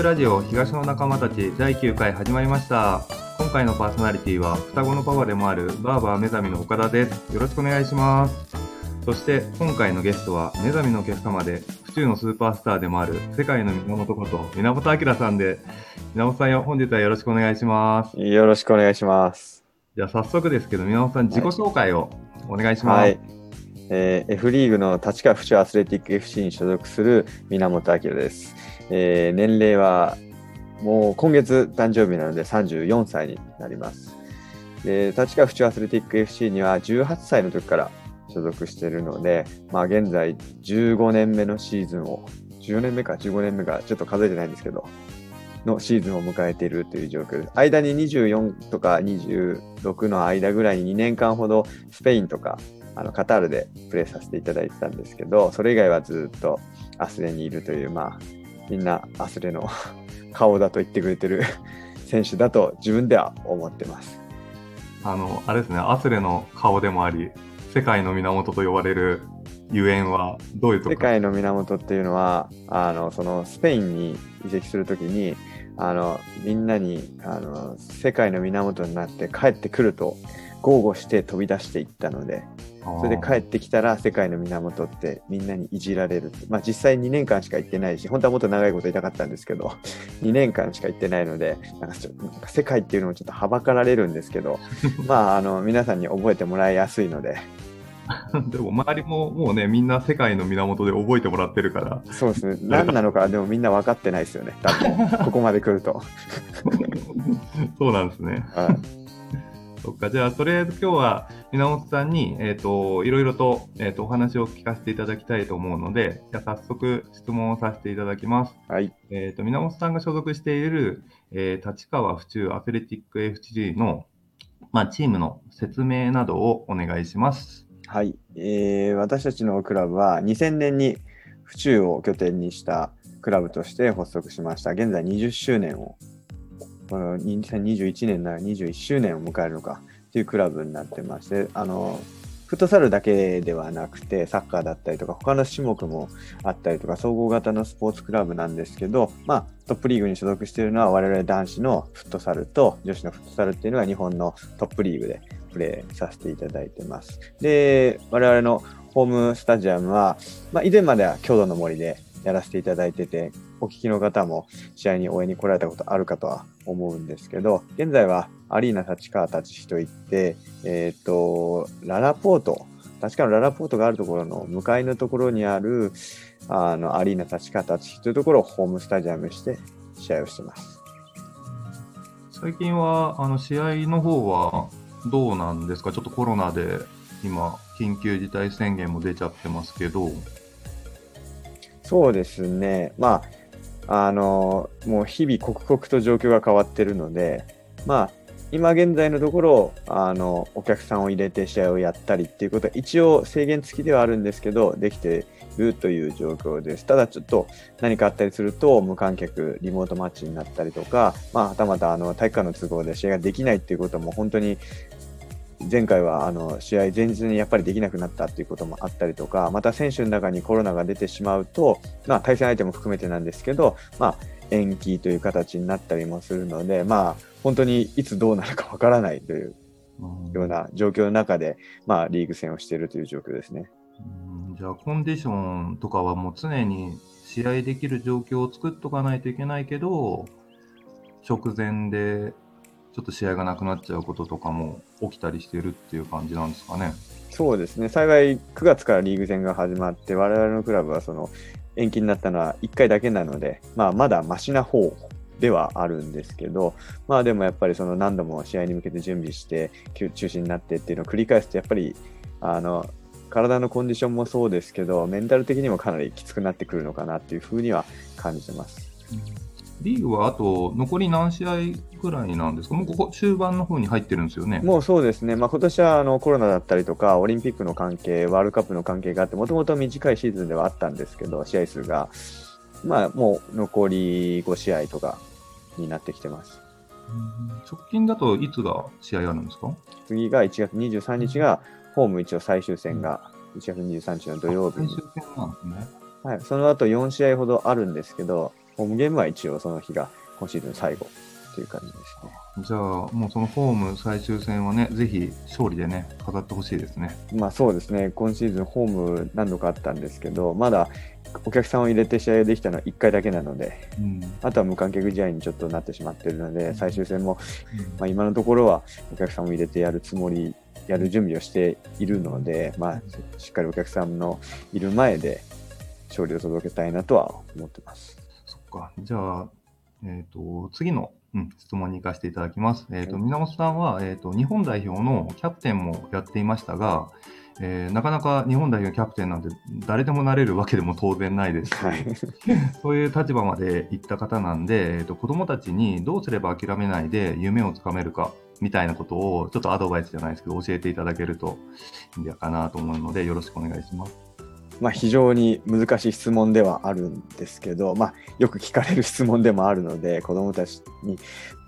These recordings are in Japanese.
流ラジオ東の仲間たち第9回始まりました。今回のパーソナリティは双子のパパでもあるバーバー目覚みの岡田です。よろしくお願いします。そして今回のゲストは目覚みのお客様で府中のスーパースターでもある世界の源こと源明さんで。源さんよ本日はよろしくお願いします。よろしくお願いします。じゃあ早速ですけど源さん自己紹介をお願いします、はい。えー、F リーグの立川府中アスレティック FC に所属する源明です。えー、年齢はもう今月誕生日なので34歳になります。で立川府中アスレティック FC には18歳の時から所属しているので、まあ、現在15年目のシーズンを、14年目か15年目かちょっと数えてないんですけど、のシーズンを迎えているという状況です。間に24とか26の間ぐらいに2年間ほどスペインとかあのカタールでプレーさせていただいてたんですけど、それ以外はずっとアスレにいるという、まあ、みんなアスレの 顔だと言ってくれてる 選手だと自分では思ってます。あの、あれですね、アスレの顔でもあり、世界の源と呼ばれるゆえんはどういうとこ世界の源っていうのは、あの、そのスペインに移籍するときに、あの、みんなに、あの、世界の源になって帰ってくると、豪語して飛び出していったので、それで帰ってきたら世界の源ってみんなにいじられる。まあ実際2年間しか行ってないし、本当はもっと長いこといたかったんですけど、2年間しか行ってないので、なんかちょなんか世界っていうのもちょっとはばかられるんですけど、まああの皆さんに覚えてもらいやすいので。でも周りももうね、みんな世界の源で覚えてもらってるから。そうですね。何なのかでもみんな分かってないですよね。多分、ここまで来ると。そうなんですね。はいそっか、じゃあ、とりあえず今日は源さんに、えっ、ー、と、いろいろと、えっ、ー、と、お話を聞かせていただきたいと思うので、じゃあ早速質問をさせていただきます。はい。えっ、と、源さんが所属している、えー、立川府中アスレティック FG の、まあ、チームの説明などをお願いします。はい。えー、私たちのクラブは2000年に府中を拠点にしたクラブとして発足しました。現在20周年をこの2021年なら21周年を迎えるのかっていうクラブになってまして、あの、フットサルだけではなくて、サッカーだったりとか、他の種目もあったりとか、総合型のスポーツクラブなんですけど、まあ、トップリーグに所属しているのは我々男子のフットサルと女子のフットサルっていうのは日本のトップリーグでプレーさせていただいてます。で、我々のホームスタジアムは、まあ、以前までは郷土の森でやらせていただいてて、お聞きの方も試合に応援に来られたことあるかとは思うんですけど、現在はアリーナ立川立ちといって、えっ、ー、と、ララポート、確かのララポートがあるところの向かいのところにあるあのアリーナ立川立ちというところをホームスタジアムして試合をしてます。最近はあの試合の方はどうなんですか？ちょっとコロナで今緊急事態宣言も出ちゃってますけどそうですね、まあ、あのもう日々刻々と状況が変わってるので、まあ、今現在のところあのお客さんを入れて試合をやったりっていうことは一応制限付きではあるんですけどできているという状況です。ただちょっと何かあったりすると無観客リモートマッチになったりとか、まあ、はたまたあの体育館の都合で試合ができないっていうことも本当に前回はあの試合前日にやっぱりできなくなったっていうこともあったりとか、また選手の中にコロナが出てしまうと、まあ、対戦相手も含めてなんですけど、まあ、延期という形になったりもするので、まあ、本当にいつどうなるかわからないというような状況の中で、まあ、リーグ戦をしているという状況ですね。じゃあ、コンディションとかはもう常に試合できる状況を作っとかないといけないけど、直前でちょっと試合がなくなっちゃうこととかも起きたりしてるっていう感じなんですかね。そうですね、幸い9月からリーグ戦が始まって、我々のクラブはその延期になったのは1回だけなので、まあ、まだマシな方ではあるんですけど、まあでもやっぱりその何度も試合に向けて準備して中止になってっていうのを繰り返すと、やっぱりあの体のコンディションもそうですけど、メンタル的にもかなりきつくなってくるのかなっていうふうには感じてます。リーグはあと残り何試合ぐらいなんですか、もうここ終盤の方に入ってるんですよね。もうそうですね、まあ今年はあのコロナだったりとか、オリンピックの関係、ワールドカップの関係があって、もともと短いシーズンではあったんですけど、試合数が、まあもう残り5試合とかになってきてます。直近だといつが試合あるんですか？次が1月23日が、ホーム一応最終戦が1月23日の土曜日に。最終戦なんですね。はい、その後4試合ほどあるんですけど、ホームゲームは一応その日が今シーズン最後という感じですね。じゃあ、もうそのホーム最終戦はね、ぜひ勝利でね、飾ってほしいですね。まあそうですね、今シーズンホーム何度かあったんですけど、まだお客さんを入れて試合ができたのは1回だけなので、うん。あとは無観客試合にちょっとなってしまっているので、最終戦も、まあ、今のところはお客さんを入れてやるつもり、やる準備をしているので、まあ、しっかりお客さんのいる前で勝利を届けたいなとは思ってます。か。じゃあ、えっ、と、次の、うん、質問に行かせていただきます。えっ、と、はい源さんは、えっ、と、日本代表のキャプテンもやっていましたが、えーなかなか日本代表キャプテンなんて誰でもなれるわけでも当然ないですし、はい。そういう立場まで行った方なんで、えー、と子供たちにどうすれば諦めないで夢をつかめるかみたいなことをちょっとアドバイスじゃないですけど教えていただけるといいんかなと思うのでよろしくお願いします。まあ、非常に難しい質問ではあるんですけど、まあ、よく聞かれる質問でもあるので子どもたちに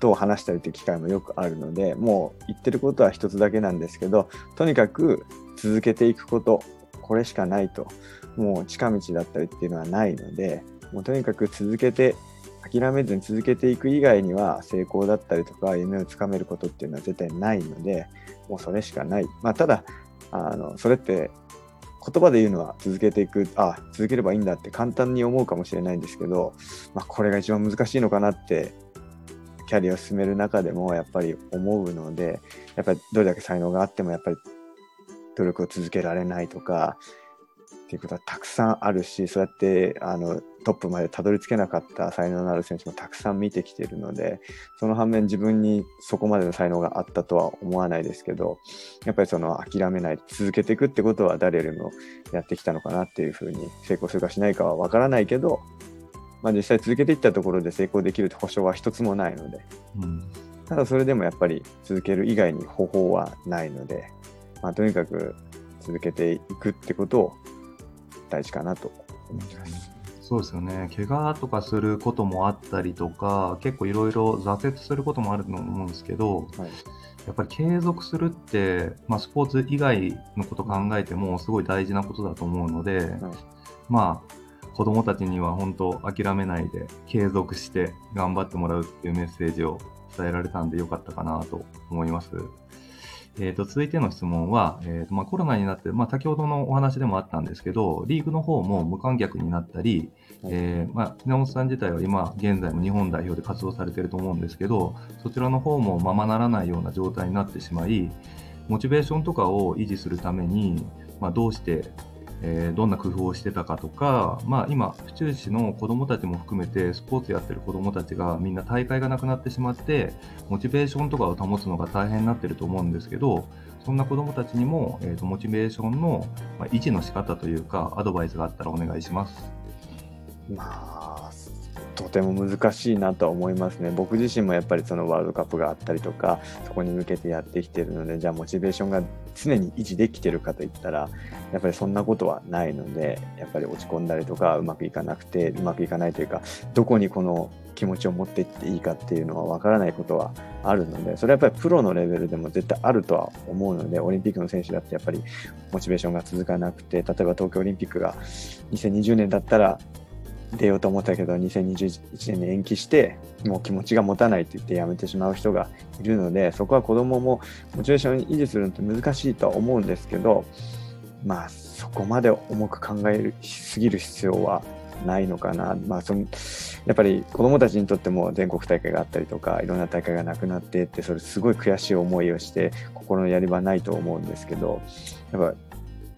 と話したりという機会もよくあるのでもう言ってることは一つだけなんですけどとにかく続けていくことこれしかないともう近道だったりっていうのはないのでもうとにかく続けて諦めずに続けていく以外には成功だったりとか夢をつかめることっていうのは絶対ないのでもうそれしかない、まあ、ただあのそれって言葉で言うのは続けていくあ続ければいいんだって簡単に思うかもしれないんですけど、まあ、これが一番難しいのかなってキャリアを進める中でもやっぱり思うのでやっぱりどれだけ才能があってもやっぱり努力を続けられないとかっていうことはたくさんあるしそうやってあのトップまでたどり着けなかった才能のある選手もたくさん見てきているのでその反面自分にそこまでの才能があったとは思わないですけどやっぱりその諦めない続けていくってことは誰よりもやってきたのかなっていうふうに成功するかしないかは分からないけど、まあ、実際続けていったところで成功できる保証は一つもないのでうん。ただそれでもやっぱり続ける以外に方法はないので、まあ、とにかく続けていくってことを大事かなと思ってます。そうですよね怪我とかすることもあったりとか結構いろいろ挫折することもあると思うんですけどはいやっぱり継続するって、まあ、スポーツ以外のこと考えてもすごい大事なことだと思うので、まあ子供たちには本当諦めないで継続して頑張ってもらうっていうメッセージを伝えられたんでよかったかなと思います。えー、と続いての質問は、えーとまあ、コロナになって、まあ、先ほどのお話でもあったんですけどリーグの方も無観客になったり、えーまあ、稲本さん自体は今現在も日本代表で活動されていると思うんですけどそちらの方もままならないような状態になってしまいモチベーションとかを維持するために、まあ、どうしてえーどんな工夫をしてたかとか、まあ、今、府中市の子どもたちも含めてスポーツやってる子どもたちがみんな大会がなくなってしまってモチベーションとかを保つのが大変になってると思うんですけどそんな子どもたちにも、えーとモチベーションの、まあ、維持の仕方というかアドバイスがあったらお願いします。まあ、とても難しいなとは思いますね。僕自身もやっぱりそのワールドカップがあったりとか、そこに向けてやってきてるので、じゃあモチベーションが常に維持できてるかといったら、やっぱりそんなことはないので、やっぱり落ち込んだりとか、うまくいかなくて、うまくいかないというか、どこにこの気持ちを持っていっていいかっていうのはわからないことはあるので、それはやっぱりプロのレベルでも絶対あるとは思うので、オリンピックの選手だってやっぱりモチベーションが続かなくて、例えば東京オリンピックが2020年だったら出ようと思ったけど2021年に延期してもう気持ちが持たないって言ってやめてしまう人がいるのでそこは子供もモチベーション維持するのって難しいとは思うんですけどまあそこまで重く考えるすぎる必要はないのかな、まあ、そのやっぱり子どもたちにとっても全国大会があったりとかいろんな大会がなくなってってそれすごい悔しい思いをして心のやり場ないと思うんですけどやっぱ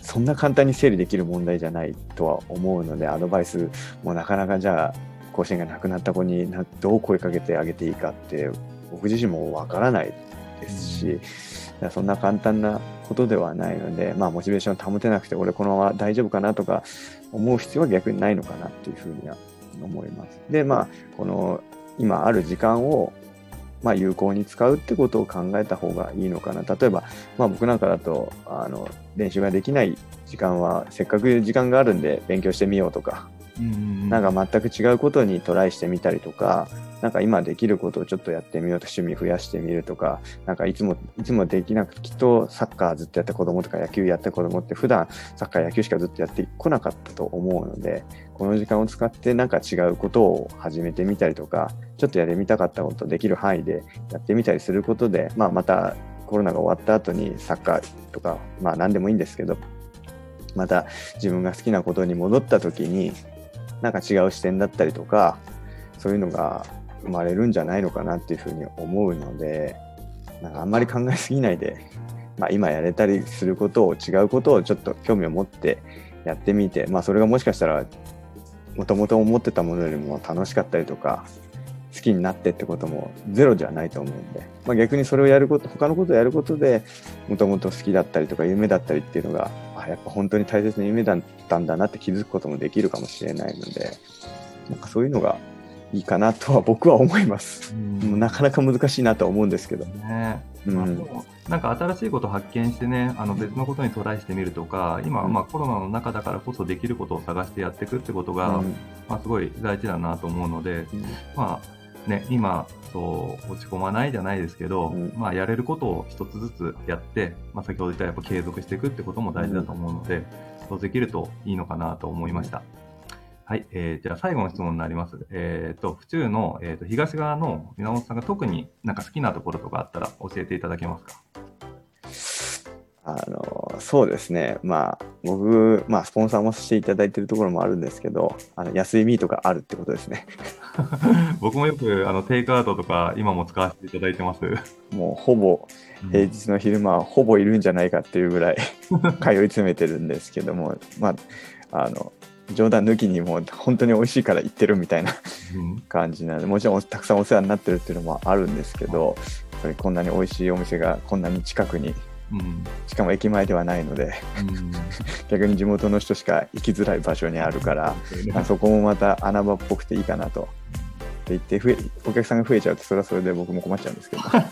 そんな簡単に整理できる問題じゃないとは思うのでアドバイスもなかなかじゃあ甲子園がなくなった子になどう声かけてあげていいかって僕自身もわからないですし、そんな簡単なことではないので、まあ、モチベーション保てなくて俺このまま大丈夫かなとか思う必要は逆にないのかなっていうふうには思います。でまあこの今ある時間をまあ、有効に使うってことを考えた方がいいのかな。例えば、まあ、僕なんかだとあの練習ができない時間はせっかく時間があるんで勉強してみようとか、うんなんか全く違うことにトライしてみたりとかなんか今できることをちょっとやってみようと趣味増やしてみるとか、なんかいつも、いつもできなくて、きっとサッカーずっとやった子供とか野球やった子供って普段サッカー野球しかずっとやってこなかったと思うので、この時間を使ってなんか違うことを始めてみたりとか、ちょっとやってみたかったことできる範囲でやってみたりすることで、まあまたコロナが終わった後にサッカーとか、まあ何でもいいんですけど、また自分が好きなことに戻った時に、なんか違う視点だったりとか、そういうのが生まれるんじゃないのかなっていうふうに思うので、なんかあんまり考えすぎないで、まあ、今やれたりすることを違うことをちょっと興味を持ってやってみて、まあ、それがもしかしたらもともと思ってたものよりも楽しかったりとか好きになってってこともゼロじゃないと思うんで、まあ、逆にそれをやること他のことをやることでもともと好きだったりとか夢だったりっていうのがあやっぱ本当に大切な夢だったんだなって気づくこともできるかもしれないのでなんかそういうのがいいかなとは僕は思います。なかなか難しいなとは思うんですけど。ね。うん。なんか新しいことを発見してね、あの別のことにトライしてみるとか、今はまあコロナの中だからこそできることを探してやっていくってことが、うん。まあ、すごい大事だなと思うので、まあね、今そう落ち込まないじゃないですけど、うん。まあ、やれることを一つずつやって、まあ、先ほど言ったやっぱ継続していくってことも大事だと思うので、そうできるといいのかなと思いました。はい、えーじゃあ最後の質問になります。えっ、と、府中の、えー、と東側の源さんが特になんか好きなところとかあったら教えていただけますか？あのそうですね、まあ、僕、まあ、スポンサーもしていただいているところもあるんですけど、あの安いミートがあるってことですね。僕もよくあのテイクアウトとか今も使わせていただいてます。もうほぼ平日の昼間はほぼいるんじゃないかっていうぐらい 通い詰めてるんですけども、まあ、あの冗談抜きにもう本当に美味しいから行ってるみたいなうん。感じなのでもちろんたくさんお世話になってるっていうのもあるんですけどやっぱりこんなに美味しいお店がこんなに近くにうん。しかも駅前ではないのでうん。逆に地元の人しか行きづらい場所にあるからあそこもまた穴場っぽくていいかなと。って言って増えお客さんが増えちゃうとそれはそれで僕も困っちゃうんですけど。あ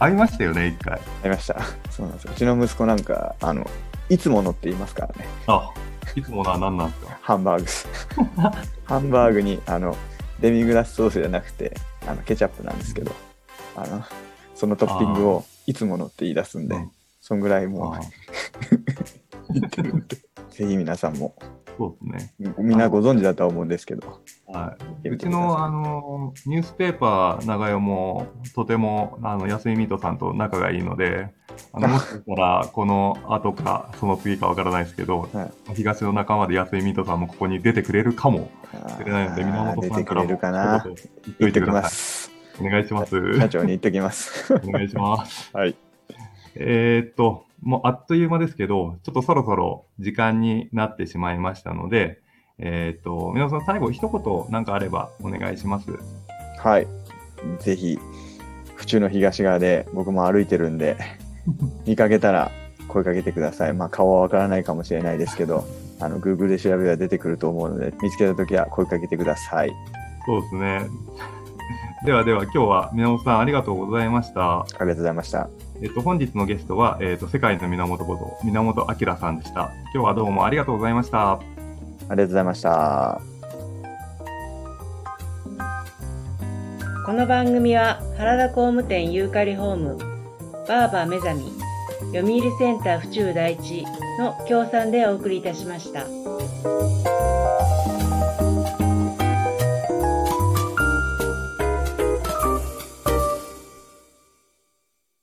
ありましたよね、一回。りました。そうなんですよ。うちの息子なんかあのいつものって言いますからね。あ、いつものは何なんですか？ハンバーグです。ハンバーグにあのデミグラスソースじゃなくてあのケチャップなんですけどあのそのトッピングをいつものって言い出すんで、うん。そんぐらいもあう 言ってるんで。ぜひ皆さんもそうですね。みんなご存知だとは思うんですけど。はい、うちのあのニュースペーパー長代もとてもあの安井ミートさんと仲がいいので、あの もしかしたらこの後かその次かわからないですけど、はい。東の仲間で安井ミートさんもここに出てくれるかもしれないので、源出さんからもてくれるかな。一言言っといてくださす。い。お願いします。社長に言っときます。お願いします。はい。えーっと、もうあっという間ですけど、ちょっとそろそろ時間になってしまいましたので、えーっと、皆さん最後一言なんかあればお願いします。はいぜひ府中の東側で僕も歩いてるんで 見かけたら声かけてくださいまあ顔はわからないかもしれないですけどあの Google で調べれば出てくると思うので見つけた時は声かけてくださいそうですね。ではでは今日は源さんありがとうございました。ありがとうございましたえっと、本日のゲストは、えっと、世界の源こと源明さんでした。今日はどうもありがとうございました。ありがとうございましたこの番組は原田工務店ユーカリホームバーバー目覚み読売センター府中第一の協賛でお送りいたしました。